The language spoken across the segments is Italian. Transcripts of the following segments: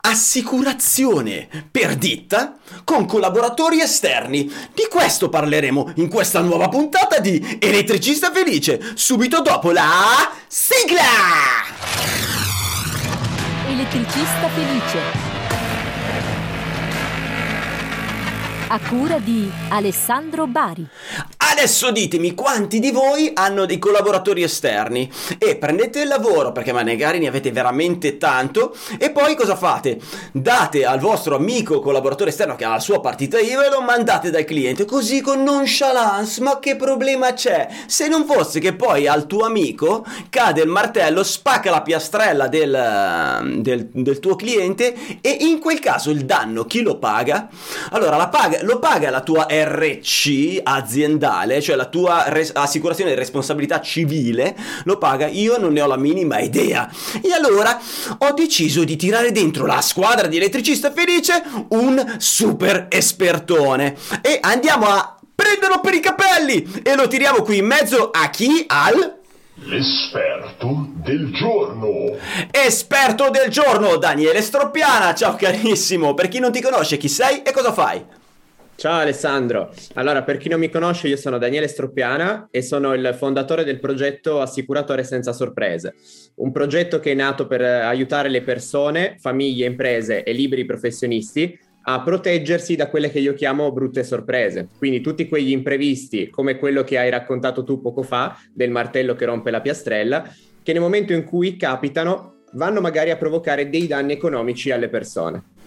assicurazione per ditta con collaboratori esterni. Di questo parleremo in questa nuova puntata di Elettricista Felice, subito dopo la sigla! Elettricista Felice. A cura di Alessandro Bari. Adesso ditemi quanti di voi hanno dei collaboratori esterni e prendete il lavoro perché magari ne avete veramente tanto e poi cosa fate? Date al vostro amico collaboratore esterno che ha la sua partita IVA e lo mandate dal cliente così con nonchalance, ma che problema c'è? Se non fosse che poi al tuo amico cade il martello, spacca la piastrella del, del, del tuo cliente e in quel caso il danno chi lo paga? Allora paga, lo paga la tua RC aziendale aziendale, cioè la tua res- assicurazione di responsabilità civile, lo paga, io non ne ho la minima idea. E allora ho deciso di tirare dentro la squadra di elettricista felice un super espertone. E andiamo a prenderlo per i capelli e lo tiriamo qui in mezzo a chi? Al... L'esperto del giorno. Esperto del giorno, Daniele Stroppiana. Ciao carissimo. Per chi non ti conosce, chi sei e cosa fai? Ciao Alessandro, allora per chi non mi conosce io sono Daniele Stroppiana e sono il fondatore del progetto Assicuratore senza sorprese, un progetto che è nato per aiutare le persone, famiglie, imprese e liberi professionisti a proteggersi da quelle che io chiamo brutte sorprese, quindi tutti quegli imprevisti come quello che hai raccontato tu poco fa del martello che rompe la piastrella, che nel momento in cui capitano vanno magari a provocare dei danni economici alle persone.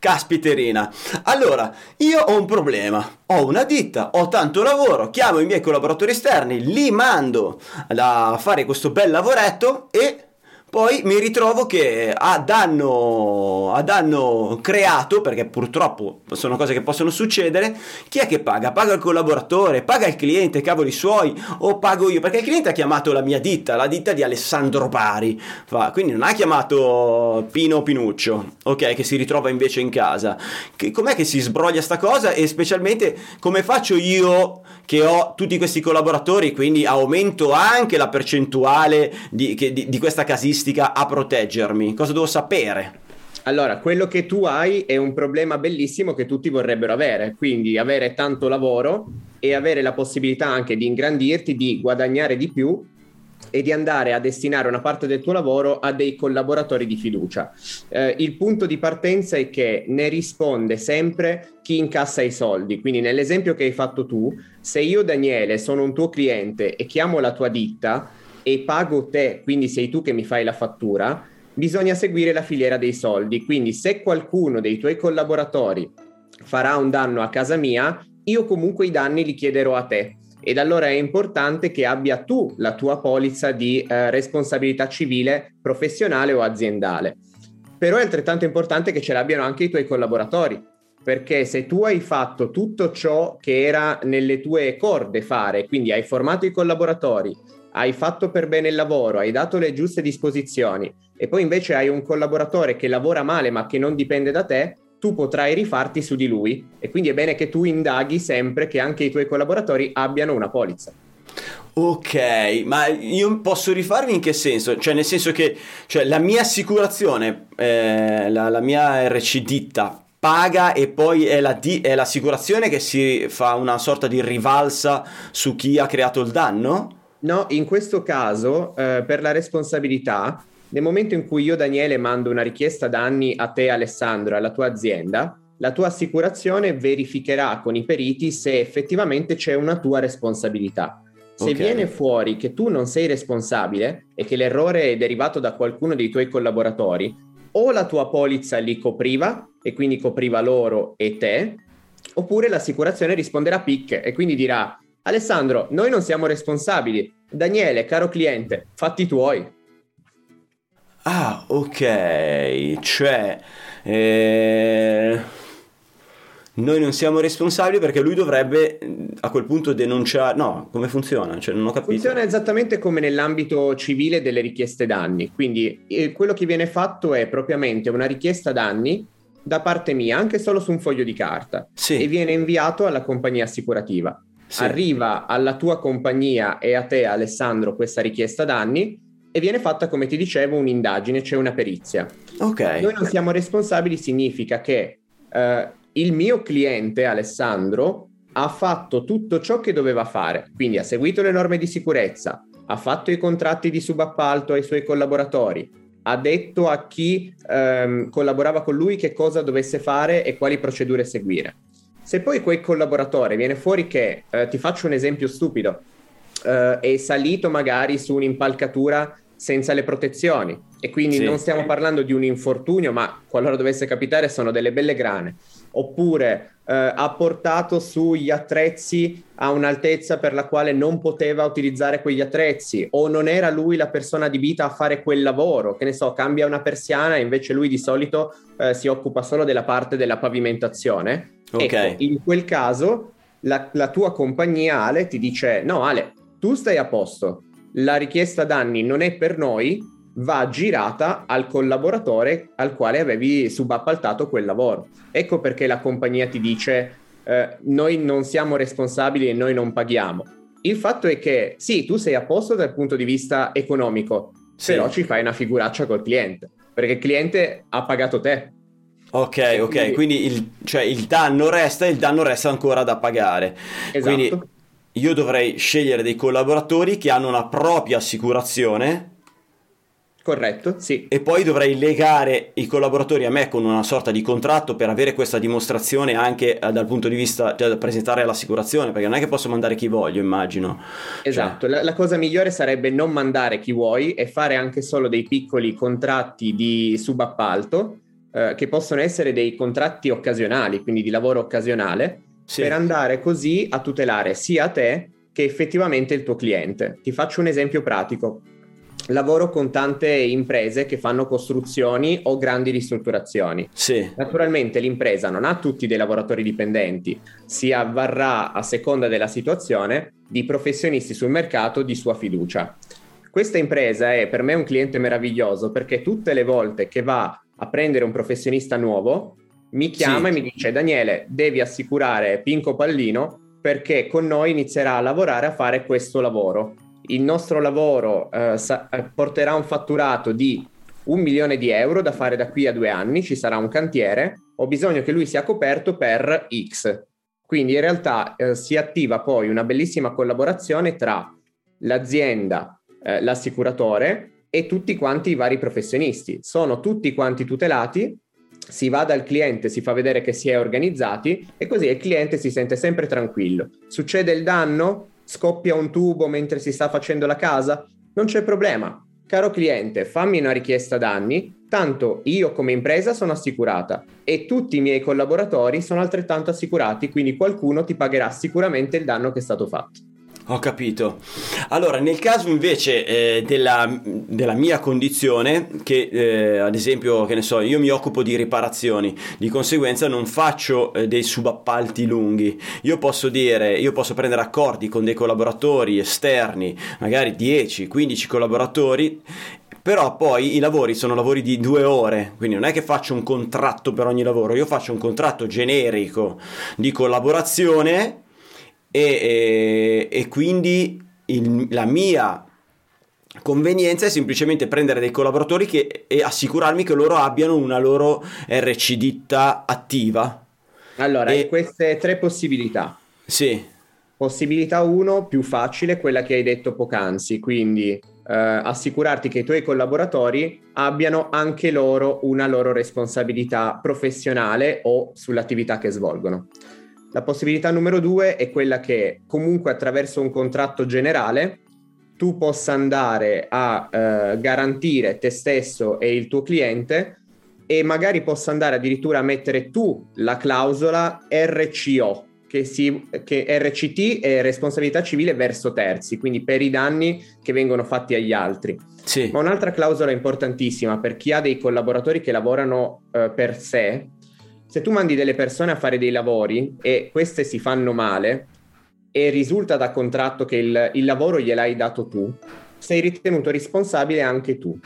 Caspiterina. Allora, io ho un problema. Ho una ditta, ho tanto lavoro, chiamo i miei collaboratori esterni, li mando a fare questo bel lavoretto e poi mi ritrovo che a danno, a danno creato, perché purtroppo sono cose che possono succedere, chi è che paga? Paga il collaboratore, paga il cliente, cavoli suoi, o pago io? Perché il cliente ha chiamato la mia ditta, la ditta di Alessandro Pari, quindi non ha chiamato Pino Pinuccio, ok, che si ritrova invece in casa. Che, com'è che si sbroglia sta cosa e specialmente come faccio io che ho tutti questi collaboratori, quindi aumento anche la percentuale di, che, di, di questa casistica? Statistica a proteggermi? Cosa devo sapere? Allora, quello che tu hai è un problema bellissimo che tutti vorrebbero avere, quindi avere tanto lavoro e avere la possibilità anche di ingrandirti, di guadagnare di più e di andare a destinare una parte del tuo lavoro a dei collaboratori di fiducia. Eh, il punto di partenza è che ne risponde sempre chi incassa i soldi. Quindi nell'esempio che hai fatto tu, se io Daniele sono un tuo cliente e chiamo la tua ditta, e pago te, quindi sei tu che mi fai la fattura, bisogna seguire la filiera dei soldi. Quindi se qualcuno dei tuoi collaboratori farà un danno a casa mia, io comunque i danni li chiederò a te. Ed allora è importante che abbia tu la tua polizza di eh, responsabilità civile, professionale o aziendale. Però è altrettanto importante che ce l'abbiano anche i tuoi collaboratori, perché se tu hai fatto tutto ciò che era nelle tue corde fare, quindi hai formato i collaboratori, hai fatto per bene il lavoro, hai dato le giuste disposizioni e poi invece hai un collaboratore che lavora male ma che non dipende da te, tu potrai rifarti su di lui e quindi è bene che tu indaghi sempre che anche i tuoi collaboratori abbiano una polizza. Ok, ma io posso rifarmi in che senso? Cioè, nel senso che cioè, la mia assicurazione, eh, la, la, mia RC ditta paga e poi è, la di- è l'assicurazione che si fa una sorta di rivalsa su chi ha creato il danno? No, in questo caso, eh, per la responsabilità, nel momento in cui io, Daniele, mando una richiesta danni a te, Alessandro, alla tua azienda, la tua assicurazione verificherà con i periti se effettivamente c'è una tua responsabilità. Se okay. viene fuori che tu non sei responsabile e che l'errore è derivato da qualcuno dei tuoi collaboratori, o la tua polizza li copriva e quindi copriva loro e te, oppure l'assicurazione risponderà a picche e quindi dirà Alessandro, noi non siamo responsabili. Daniele, caro cliente, fatti tuoi. Ah, ok, cioè... Eh... Noi non siamo responsabili perché lui dovrebbe a quel punto denunciare. No, come funziona? Cioè, non ho capito. Funziona esattamente come nell'ambito civile delle richieste danni. Quindi eh, quello che viene fatto è propriamente una richiesta danni da parte mia, anche solo su un foglio di carta, sì. e viene inviato alla compagnia assicurativa sì. arriva alla tua compagnia e a te Alessandro questa richiesta danni e viene fatta come ti dicevo un'indagine, cioè una perizia. Ok. Noi non siamo responsabili significa che eh, il mio cliente Alessandro ha fatto tutto ciò che doveva fare, quindi ha seguito le norme di sicurezza, ha fatto i contratti di subappalto ai suoi collaboratori, ha detto a chi ehm, collaborava con lui che cosa dovesse fare e quali procedure seguire. Se poi quel collaboratore viene fuori che, eh, ti faccio un esempio stupido, eh, è salito magari su un'impalcatura senza le protezioni e quindi Sì. non stiamo parlando di un infortunio, ma qualora dovesse capitare sono delle belle grane. Oppure eh, ha portato sugli attrezzi a un'altezza per la quale non poteva utilizzare quegli attrezzi o non era lui la persona adibita a fare quel lavoro, che ne so, cambia una persiana e invece lui di solito eh, si occupa solo della parte della pavimentazione. Ok. Ecco, in quel caso la, la tua compagnia Ale ti dice no Ale, tu stai a posto, la richiesta danni non è per noi, va girata al collaboratore al quale avevi subappaltato quel lavoro. Ecco perché la compagnia ti dice eh, noi non siamo responsabili e noi non paghiamo. Il fatto è che sì, tu sei a posto dal punto di vista economico, Sì. però ci fai una figuraccia col cliente, perché il cliente ha pagato te. Ok, ok, quindi- quindi il, cioè, il danno resta e il danno resta ancora da pagare. Esatto. Quindi io dovrei scegliere dei collaboratori che hanno una propria assicurazione Corretto, sì. e poi dovrei legare i collaboratori a me con una sorta di contratto per avere questa dimostrazione anche eh, dal punto di vista cioè, da presentare all'assicurazione, perché non è che posso mandare chi voglio, immagino. Esatto, la, la cosa migliore sarebbe non mandare chi vuoi e fare anche solo dei piccoli contratti di subappalto eh, che possono essere dei contratti occasionali, quindi di lavoro occasionale, Sì. per andare così a tutelare sia te che effettivamente il tuo cliente. Ti faccio un esempio pratico. Lavoro con tante imprese che fanno costruzioni o grandi ristrutturazioni. Sì, Naturalmente l'impresa non ha tutti dei lavoratori dipendenti, si avvarrà a seconda della situazione di professionisti sul mercato di sua fiducia. Questa impresa è per me un cliente meraviglioso perché tutte le volte che va a prendere un professionista nuovo mi chiama Sì. e mi dice Daniele devi assicurare Pinco Pallino perché con noi inizierà a lavorare a fare questo lavoro. Il nostro lavoro eh, sa- eh, porterà un fatturato di un milione di euro da fare da qui a due anni, ci sarà un cantiere, ho bisogno che lui sia coperto per X. Quindi in realtà eh, si attiva poi una bellissima collaborazione tra l'azienda, eh, l'assicuratore e tutti quanti i vari professionisti. Sono tutti quanti tutelati, si va dal cliente, si fa vedere che si è organizzati e così il cliente si sente sempre tranquillo. Succede il danno? Scoppia un tubo mentre si sta facendo la casa? Non c'è problema. Caro cliente, fammi una richiesta danni, tanto io come impresa sono assicurata e tutti i miei collaboratori sono altrettanto assicurati, quindi qualcuno ti pagherà sicuramente il danno che è stato fatto. Ho capito. Allora, nel caso invece eh, della, della mia condizione, che eh, ad esempio, che ne so, io mi occupo di riparazioni, di conseguenza non faccio eh, dei subappalti lunghi. Io posso dire, io posso prendere accordi con dei collaboratori esterni, magari 10, 15 collaboratori però poi i lavori sono lavori di due ore, quindi non è che faccio un contratto per ogni lavoro, io faccio un contratto generico di collaborazione e, e- e quindi il- la mia convenienza è semplicemente prendere dei collaboratori che- e assicurarmi che loro abbiano una loro RC ditta attiva. Allora, E- queste tre possibilità. Sì, Possibilità 1, più facile, quella che hai detto poc'anzi, quindi eh, assicurarti che i tuoi collaboratori abbiano anche loro una loro responsabilità professionale o sull'attività che svolgono. La possibilità numero due è quella che comunque attraverso un contratto generale tu possa andare a eh, garantire te stesso e il tuo cliente e magari possa andare addirittura a mettere tu la clausola RCO, che, si, che RCT è responsabilità civile verso terzi, quindi per i danni che vengono fatti agli altri. sì, Ma un'altra clausola importantissima per chi ha dei collaboratori che lavorano eh, per sé, se tu mandi delle persone a fare dei lavori e queste si fanno male e risulta da contratto che il, il lavoro gliel'hai dato tu, sei ritenuto responsabile anche tu.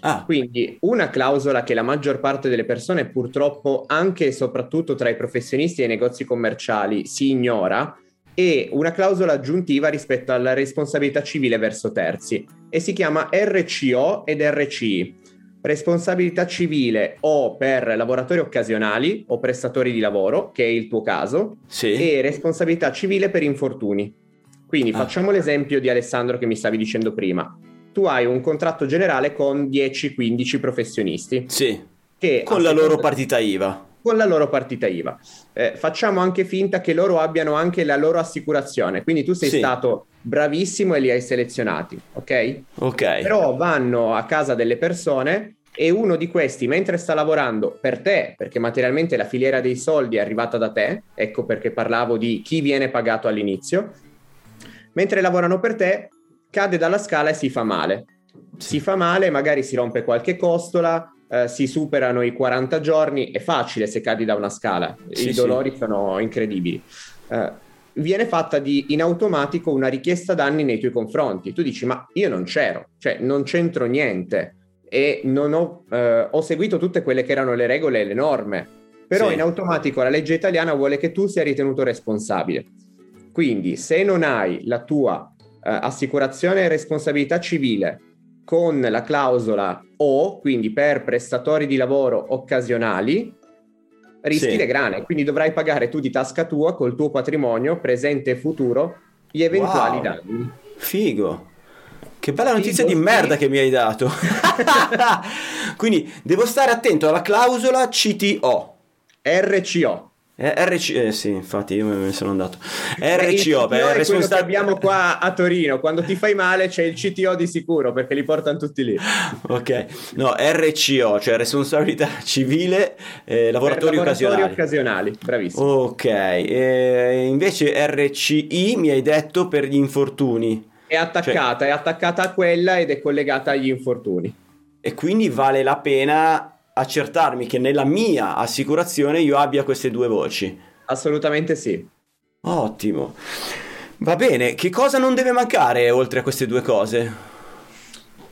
ah, Quindi una clausola che la maggior parte delle persone purtroppo anche e soprattutto tra i professionisti e i negozi commerciali si ignora è una clausola aggiuntiva rispetto alla responsabilità civile verso terzi e si chiama RCO ed RCI. Responsabilità civile o per lavoratori occasionali o prestatori di lavoro, che è il tuo caso, Sì. e responsabilità civile per infortuni. Quindi Ah. facciamo l'esempio di Alessandro che mi stavi dicendo prima. Tu hai un contratto generale con 10-15 professionisti Sì. che Con la loro partita IVA. Con la loro partita IVA. Eh, facciamo anche finta che loro abbiano anche la loro assicurazione, quindi tu sei Sì. stato bravissimo e li hai selezionati, ok? Ok. Però vanno a casa delle persone e uno di questi, mentre sta lavorando per te, perché materialmente la filiera dei soldi è arrivata da te, ecco perché parlavo di chi viene pagato all'inizio, mentre lavorano per te, cade dalla scala e si fa male. Si fa male, magari si rompe qualche costola, eh, si superano i 40 giorni, è facile se cadi da una scala, Sì, i sì. dolori sono incredibili. Eh, viene fatta di, in automatico una richiesta danni nei tuoi confronti. Tu dici, ma io non c'ero, cioè non c'entro niente e non ho, eh, ho seguito tutte quelle che erano le regole e le norme, però Sì. in automatico la legge italiana vuole che tu sia ritenuto responsabile. Quindi se non hai la tua eh, assicurazione e responsabilità civile con la clausola O, quindi per prestatori di lavoro occasionali, rischi Sì. le grane, quindi dovrai pagare tu di tasca tua col tuo patrimonio presente e futuro gli eventuali Wow. danni. Figo. Che bella notizia Figo, di sì. merda che mi hai dato. Quindi devo stare attento alla clausola CTO. RCO. Eh, RC, eh sì, infatti io me ne sono andato. Il RCO, per è quello che responsa- abbiamo qua a Torino, quando ti fai male c'è il CTO di sicuro perché li portano tutti lì. Ok, no, RCO, cioè responsabilità civile, eh, lavoratori Per occasionali. occasionali, bravissimo. Ok, eh, invece RCI mi hai detto per gli infortuni. È attaccata, è attaccata a quella ed è collegata agli infortuni. E quindi vale la pena accertarmi che nella mia assicurazione io abbia queste due voci. Assolutamente sì. Ottimo. Va bene, che cosa non deve mancare oltre a queste due cose?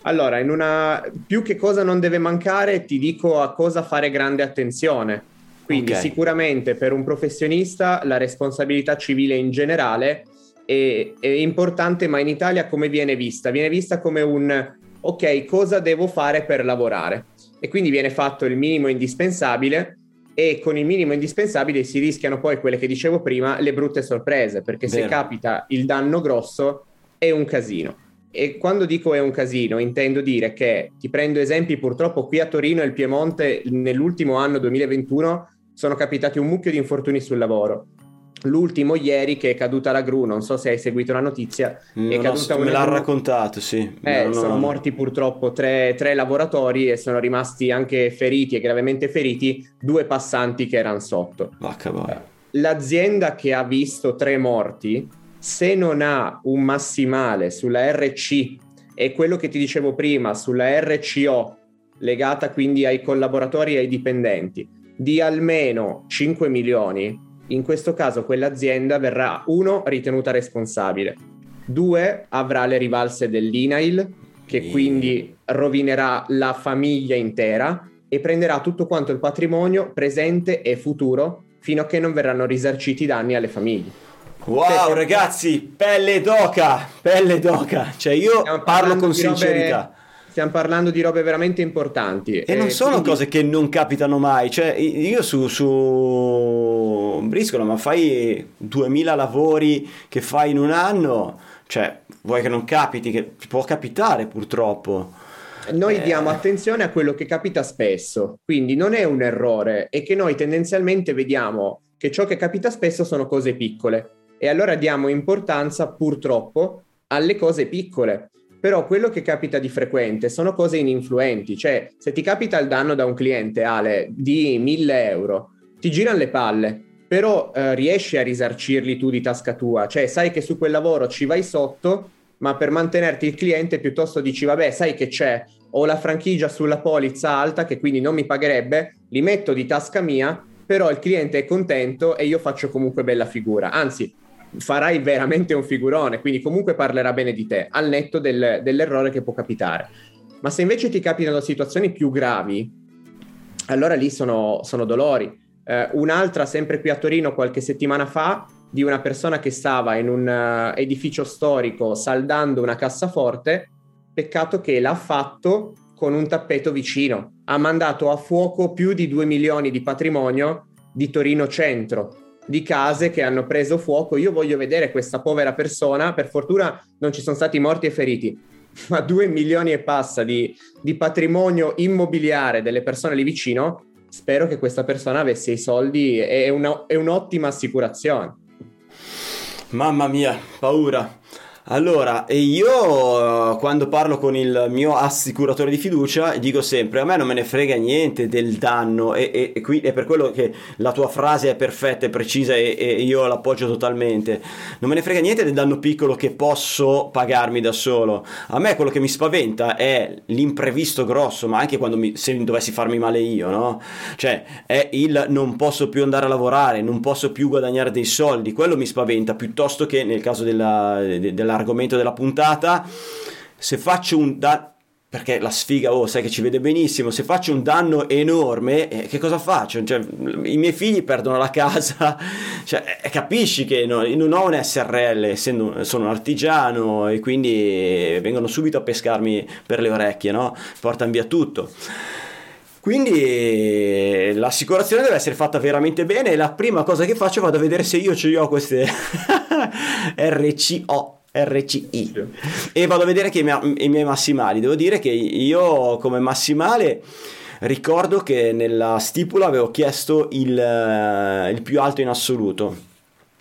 Allora, in una più che cosa non deve mancare, ti dico a cosa fare grande attenzione. Quindi Ok. sicuramente per un professionista la responsabilità civile in generale è, è importante, ma in Italia come viene vista? Viene vista come un ok, cosa devo fare per lavorare? E quindi viene fatto il minimo indispensabile e con il minimo indispensabile si rischiano poi quelle che dicevo prima, le brutte sorprese, perché se Vero. capita il danno grosso è un casino. E quando dico è un casino, intendo dire che ti prendo esempi purtroppo qui a Torino e il Piemonte nell'ultimo anno 2021 sono capitati un mucchio di infortuni sul lavoro. L'ultimo ieri che è caduta la gru, non so se hai seguito la notizia, è Non ho- caduta me una l'ha gru- raccontato, sì. eh, ho- sono morti purtroppo tre, tre lavoratori e sono rimasti anche feriti e gravemente feriti due passanti che erano sotto. L'azienda che ha visto tre morti, se non ha un massimale sulla RC e quello che ti dicevo prima sulla RCO, legata quindi ai collaboratori e ai dipendenti, di almeno 5 milioni, in questo caso quell'azienda verrà, uno, ritenuta responsabile, due, avrà le rivalse dell'INAIL, che Mm. quindi rovinerà la famiglia intera e prenderà tutto quanto il patrimonio presente e futuro fino a che non verranno risarciti i danni alle famiglie. Wow, Sì. ragazzi, pelle d'oca, pelle d'oca. Cioè io parlo con sincerità. Stiamo parlando di robe veramente importanti. E non sono quindi- cose che non capitano mai, cioè io su, su Briscola, ma fai 2000 lavori che fai in un anno, cioè vuoi che non capiti, che può capitare purtroppo. Noi Eh. diamo attenzione a quello che capita spesso, quindi non è un errore, è che noi tendenzialmente vediamo che ciò che capita spesso sono cose piccole e allora diamo importanza purtroppo alle cose piccole. Però quello che capita di frequente sono cose ininfluenti, cioè se ti capita il danno da un cliente, Ale, di 1000 euro, ti girano le palle, però eh, riesci a risarcirli tu di tasca tua, cioè sai che su quel lavoro ci vai sotto, ma per mantenerti il cliente piuttosto dici vabbè sai che c'è, ho la franchigia sulla polizza alta che quindi non mi pagherebbe, li metto di tasca mia, però il cliente è contento e io faccio comunque bella figura, anzi farai veramente un figurone, quindi comunque parlerà bene di te, al netto del- dell'errore che può capitare. Ma se invece ti capitano situazioni più gravi, allora lì sono, sono dolori. Eh, un'altra, sempre qui a Torino, qualche settimana fa, di una persona che stava in un eh, edificio storico saldando una cassaforte, peccato che l'ha fatto con un tappeto vicino. Ha mandato a fuoco più di 2 milioni di patrimonio di Torino Centro, di case che hanno preso fuoco. Io voglio vedere questa povera persona, per fortuna non ci sono stati morti e feriti, ma 2 milioni e passa di, di patrimonio immobiliare delle persone lì vicino. Spero che questa persona avesse i soldi e una, è un'ottima assicurazione. Mamma mia, paura. Allora, io quando parlo con il mio assicuratore di fiducia dico sempre a me non me ne frega niente del danno e, e, e qui è per quello che la tua frase è perfetta e precisa e, e, io l'appoggio totalmente. Non me ne frega niente del danno piccolo che posso pagarmi da solo. A me quello che mi spaventa è l'imprevisto grosso, ma anche quando mi, se dovessi farmi male io, no? Cioè, è il non posso più andare a lavorare, non posso più guadagnare dei soldi, quello mi spaventa piuttosto che nel caso della, della l'argomento della puntata. Se faccio un danno, perché la sfiga, oh, sai che ci vede benissimo, se faccio un danno enorme, eh, che cosa faccio? Cioè, I miei figli perdono la casa, cioè, eh, capisci che no, non ho un SRL, essendo sono un artigiano e quindi vengono subito a pescarmi per le orecchie, no? Portano via tutto. Quindi l'assicurazione deve essere fatta veramente bene e la prima cosa che faccio vado a vedere se io ce li ho queste RCO RCI e vado a vedere che i miei, i miei massimali. Devo dire che io come massimale ricordo che nella stipula avevo chiesto il, eh, il più alto in assoluto.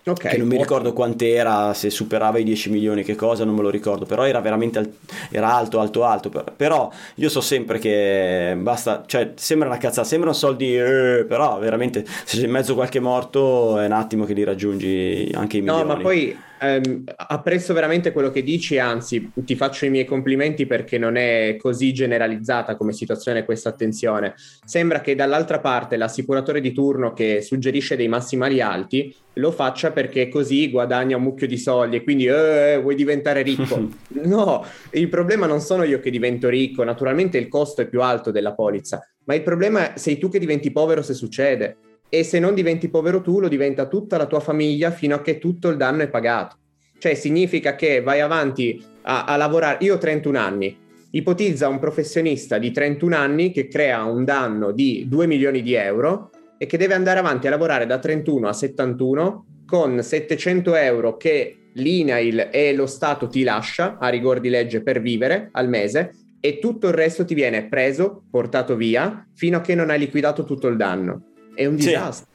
Okay, che non mi ricordo quant'era, se superava i 10 milioni, che cosa, non me lo ricordo, però era veramente al- era alto, alto, alto. Però io so sempre che basta, cioè sembra una cazzata, sembrano soldi, eh, però veramente se c'è in mezzo qualche morto è un attimo che li raggiungi anche i milioni. No, ma poi ehm, apprezzo veramente quello che dici, anzi ti faccio i miei complimenti perché non è così generalizzata come situazione questa attenzione. Sembra che dall'altra parte l'assicuratore di turno che suggerisce dei massimali alti lo faccia perché così guadagna un mucchio di soldi e quindi eh, vuoi diventare ricco. no, il problema non sono io che divento ricco, naturalmente il costo è più alto della polizza, ma il problema è sei tu che diventi povero se succede e se non diventi povero tu, lo diventa tutta la tua famiglia fino a che tutto il danno è pagato. Cioè significa che vai avanti a, a lavorare, io ho 31 anni, ipotizza un professionista di 31 anni che crea un danno di 2 milioni di euro e che deve andare avanti a lavorare da 31 a 71 con 700 euro che l'INAIL e lo Stato ti lascia a rigor di legge per vivere al mese e tutto il resto ti viene preso, portato via, fino a che non hai liquidato tutto il danno è un disastro.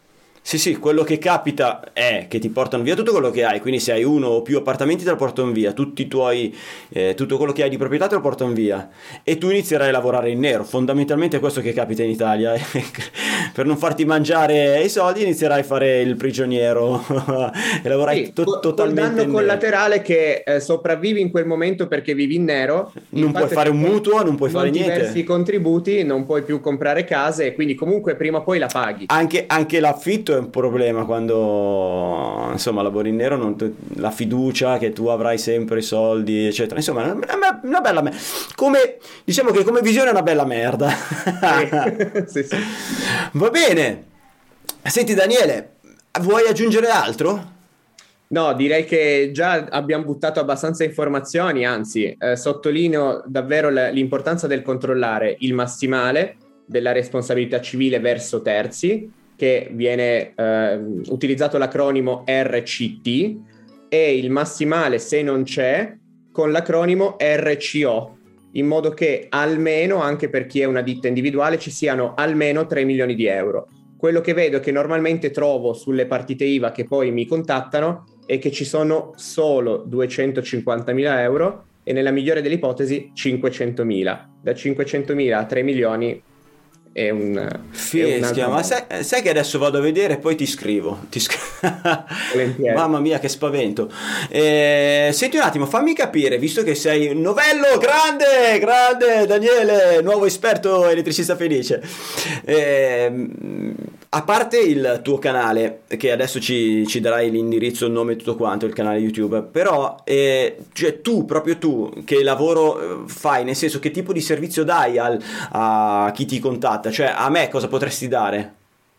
Sì. Sì, quello che capita è che ti portano via tutto quello che hai, quindi se hai uno o più appartamenti te lo portano via, tuoi, eh, tutto quello che hai di proprietà te lo portano via e tu inizierai a lavorare in nero, fondamentalmente è questo che capita in Italia, per non farti mangiare i soldi inizierai a fare il prigioniero e lavorai sì, to- totalmente Con danno collaterale che eh, sopravvivi in quel momento perché vivi in nero. Non puoi fare un mutuo, non puoi fare niente. Non i contributi, non puoi più comprare case e quindi comunque prima o poi la paghi. Anche, anche l'affitto è un problema quando insomma lavori in nero, non, la fiducia che tu avrai sempre i soldi, eccetera. Insomma, una, una bella merda. Come diciamo che come visione è una bella merda. sì, sì. Va bene. Senti Daniele, vuoi aggiungere altro? No, direi che già abbiamo buttato abbastanza informazioni, anzi, eh, sottolineo davvero l'importanza del controllare il massimale della responsabilità civile verso terzi, che viene eh, utilizzato l'acronimo RCT e il massimale se non c'è con l'acronimo RCO in modo che almeno anche per chi è una ditta individuale ci siano almeno 3 milioni di euro. Quello che vedo che normalmente trovo sulle partite IVA che poi mi contattano è che ci sono solo 250 mila euro e nella migliore delle ipotesi 500 mila. Da 500 mila a 3 milioni è un fischia ma sai, sai, che adesso vado a vedere e poi ti scrivo, ti scrivo. mamma mia che spavento. Eh, senti un attimo fammi capire visto che sei un novello grande grande Daniele nuovo esperto elettricista felice. Eh, a parte il tuo canale, che adesso ci, ci, darai l'indirizzo, il nome e tutto quanto, il canale YouTube, però eh, cioè tu, proprio tu, che lavoro eh, fai, nel senso che tipo di servizio dai al, a chi ti contatta, cioè a me cosa potresti dare?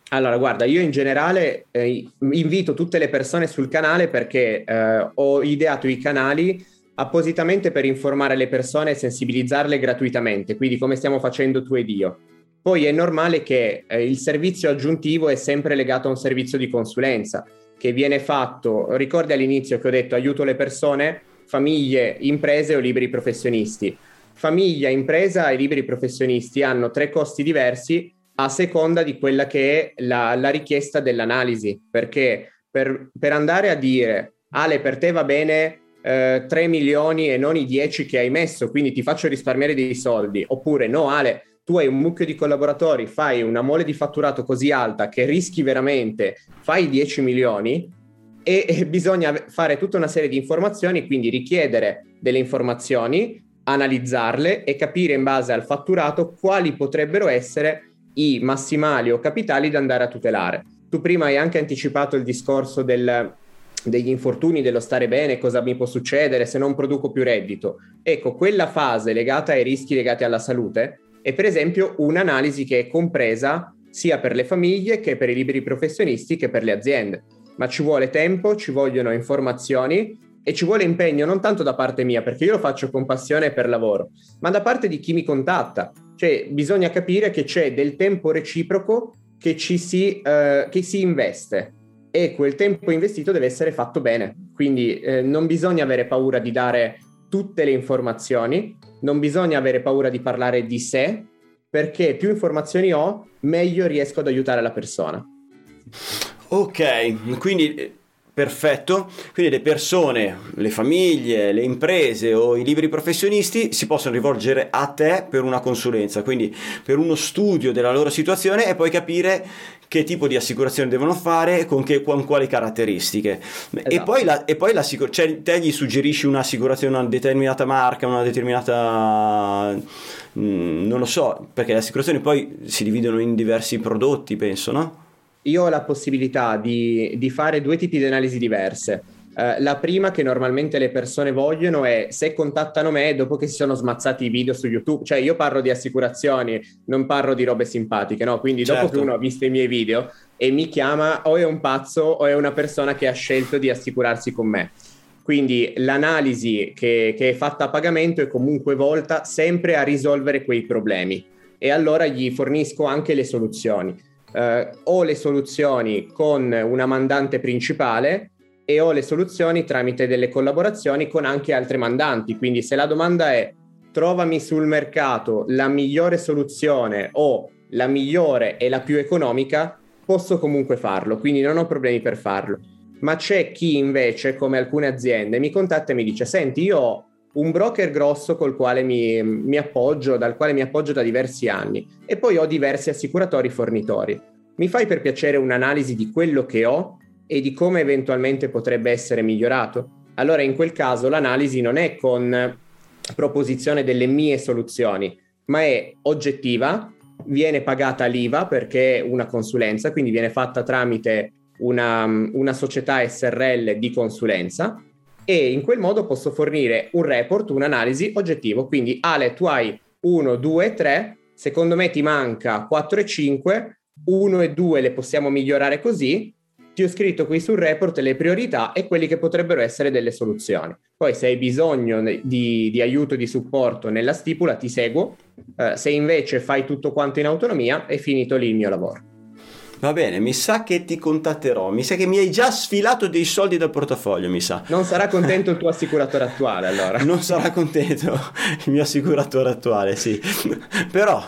Allora, guarda, io in generale eh, invito tutte le persone sul canale perché eh, ho ideato i canali appositamente per informare le persone e sensibilizzarle gratuitamente, quindi come stiamo facendo tu ed io. Poi è normale che eh, il servizio aggiuntivo è sempre legato a un servizio di consulenza che viene fatto, ricordi all'inizio che ho detto aiuto le persone, famiglie, imprese o liberi professionisti. Famiglia, impresa e liberi professionisti hanno tre costi diversi a seconda di quella che è la, la richiesta dell'analisi, perché per, per, andare a dire Ale per te va bene eh, 3 milioni e non i 10 che hai messo, quindi ti faccio risparmiare dei soldi, oppure no Ale tu hai un mucchio di collaboratori, fai una mole di fatturato così alta che rischi veramente, fai 10 milioni e, e bisogna fare tutta una serie di informazioni, quindi richiedere delle informazioni, analizzarle e capire in base al fatturato quali potrebbero essere i massimali o capitali da andare a tutelare. Tu prima hai anche anticipato il discorso del, degli infortuni, dello stare bene, cosa mi può succedere se non produco più reddito. Ecco, quella fase legata ai rischi legati alla salute è per esempio un'analisi che è compresa sia per le famiglie che per i liberi professionisti che per le aziende. Ma ci vuole tempo, ci vogliono informazioni e ci vuole impegno non tanto da parte mia, perché io lo faccio con passione per lavoro, ma da parte di chi mi contatta. Cioè bisogna capire che c'è del tempo reciproco che ci si, eh, che si investe e quel tempo investito deve essere fatto bene. Quindi eh, non bisogna avere paura di dare tutte le informazioni, non bisogna avere paura di parlare di sé, perché più informazioni ho, meglio riesco ad aiutare la persona. Ok, quindi Perfetto, quindi le persone, le famiglie, le imprese o i libri professionisti si possono rivolgere a te per una consulenza, quindi per uno studio della loro situazione e poi capire che tipo di assicurazione devono fare con, che, con quali caratteristiche. Esatto. E poi, la, e poi cioè, te gli suggerisci un'assicurazione, una determinata marca, una determinata... Mm, non lo so, perché le assicurazioni poi si dividono in diversi prodotti, penso, no? io ho la possibilità di, di fare due tipi di analisi diverse. Uh, la prima che normalmente le persone vogliono è se contattano me dopo che si sono smazzati i video su YouTube, cioè io parlo di assicurazioni, non parlo di robe simpatiche, no? Quindi certo. dopo che uno ha visto i miei video e mi chiama o è un pazzo o è una persona che ha scelto di assicurarsi con me. Quindi l'analisi che, che è fatta a pagamento è comunque volta sempre a risolvere quei problemi e allora gli fornisco anche le soluzioni eh, ho le soluzioni con una mandante principale e ho le soluzioni tramite delle collaborazioni con anche altri mandanti. Quindi se la domanda è trovami sul mercato la migliore soluzione o la migliore e la più economica, posso comunque farlo, quindi non ho problemi per farlo. Ma c'è chi invece, come alcune aziende, mi contatta e mi dice, senti, io ho un broker grosso col quale mi, mi appoggio, dal quale mi appoggio da diversi anni e poi ho diversi assicuratori fornitori. Mi fai per piacere un'analisi di quello che ho e di come eventualmente potrebbe essere migliorato? Allora in quel caso l'analisi non è con proposizione delle mie soluzioni, ma è oggettiva, viene pagata l'IVA perché è una consulenza, quindi viene fatta tramite una, una società SRL di consulenza e in quel modo posso fornire un report, un'analisi oggettivo. Quindi Ale, tu hai 1, 2, 3, secondo me ti manca 4 e 5, 1 e 2 le possiamo migliorare così. Ti ho scritto qui sul report le priorità e quelli che potrebbero essere delle soluzioni. Poi se hai bisogno di, di aiuto, di supporto nella stipula, ti seguo. Uh, se invece fai tutto quanto in autonomia, è finito lì il mio lavoro. Va bene, mi sa che ti contatterò. Mi sa che mi hai già sfilato dei soldi dal portafoglio, mi sa. Non sarà contento il tuo assicuratore attuale, allora. Non sarà contento il mio assicuratore attuale, sì. però,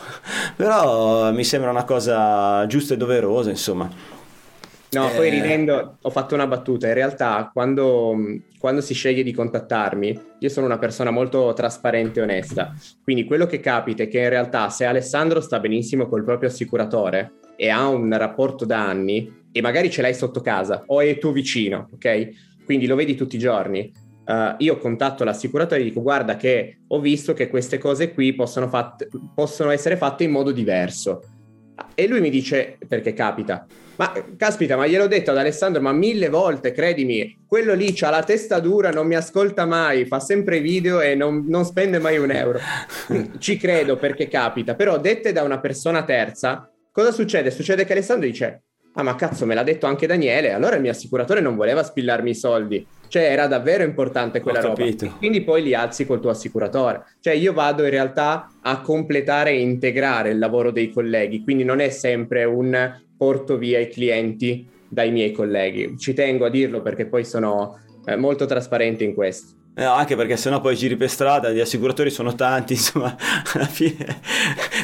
però mi sembra una cosa giusta e doverosa, insomma. No, eh... poi ridendo, ho fatto una battuta. In realtà, quando, quando, si sceglie di contattarmi, io sono una persona molto trasparente e onesta. Quindi quello che capita è che in realtà se Alessandro sta benissimo col proprio assicuratore, e ha un rapporto da anni e magari ce l'hai sotto casa o è tuo vicino, ok? Quindi lo vedi tutti i giorni. Uh, io contatto l'assicuratore e dico guarda che ho visto che queste cose qui possono, fat- possono essere fatte in modo diverso. E lui mi dice, perché capita, ma caspita, ma gliel'ho detto ad Alessandro, ma mille volte, credimi, quello lì ha la testa dura, non mi ascolta mai, fa sempre video e non, non spende mai un euro. Ci credo perché capita, però dette da una persona terza, Cosa succede? Succede che Alessandro dice: Ah, ma cazzo, me l'ha detto anche Daniele. Allora il mio assicuratore non voleva spillarmi i soldi. Cioè era davvero importante quella roba. Quindi poi li alzi col tuo assicuratore. Cioè io vado in realtà a completare e integrare il lavoro dei colleghi, quindi non è sempre un porto via i clienti dai miei colleghi. Ci tengo a dirlo perché poi sono eh, molto trasparente in questo. Eh, anche perché sennò poi giri per strada, gli assicuratori sono tanti, insomma, alla fine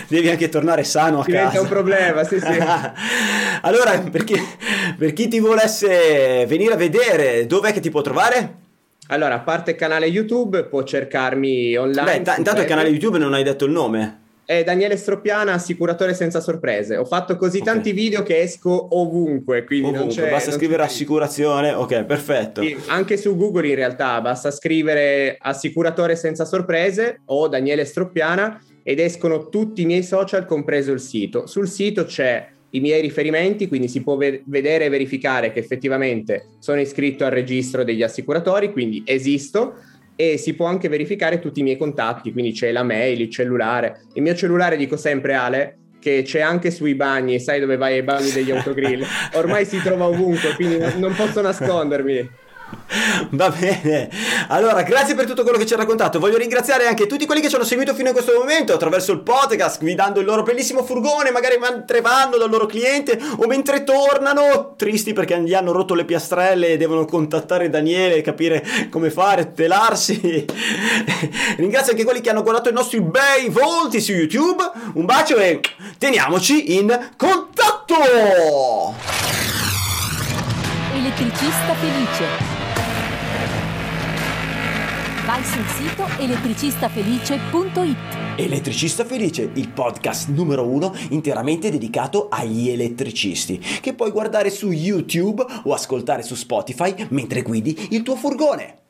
devi anche tornare sano a Diventa casa. un problema, sì, sì. allora, per chi, per chi ti volesse venire a vedere, dov'è che ti può trovare? Allora, a parte il canale YouTube, può cercarmi online. Beh, sul intanto il canale YouTube non hai detto il nome. È Daniele Stroppiana, assicuratore senza sorprese. Ho fatto così Ok. tanti video che esco ovunque, quindi non Ovunque, basta scrivere assicurazione, ok, perfetto. Sì, anche su Google in realtà basta scrivere assicuratore senza sorprese o Daniele Stroppiana ed escono tutti i miei social, compreso il sito. Sul sito c'è i miei riferimenti, quindi si può ve- vedere e verificare che effettivamente sono iscritto al registro degli assicuratori, quindi esisto e si può anche verificare tutti i miei contatti, quindi c'è la mail, il cellulare. Il mio cellulare dico sempre Ale che c'è anche sui bagni, sai dove vai ai bagni degli autogrill. Ormai si trova ovunque, quindi non- non posso nascondermi. Va bene, allora grazie per tutto quello che ci hai raccontato. Voglio ringraziare anche tutti quelli che ci hanno seguito fino a questo momento attraverso il podcast, guidando il loro bellissimo furgone, magari mentre vanno dal loro cliente o mentre tornano, tristi perché gli hanno rotto le piastrelle e devono contattare Daniele e capire come fare, telarsi. Ringrazio anche quelli che hanno guardato i nostri bei volti su YouTube. Un bacio e teniamoci in contatto! Elettricista felice. Vai sul sito elettricistafelice.it. Elettricista Felice, il podcast numero uno interamente dedicato agli elettricisti, che puoi guardare su YouTube o ascoltare su Spotify mentre guidi il tuo furgone.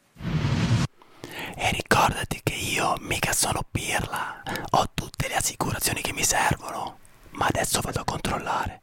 E ricordati che io mica sono pirla, ho tutte le assicurazioni che mi servono, ma adesso vado a controllare.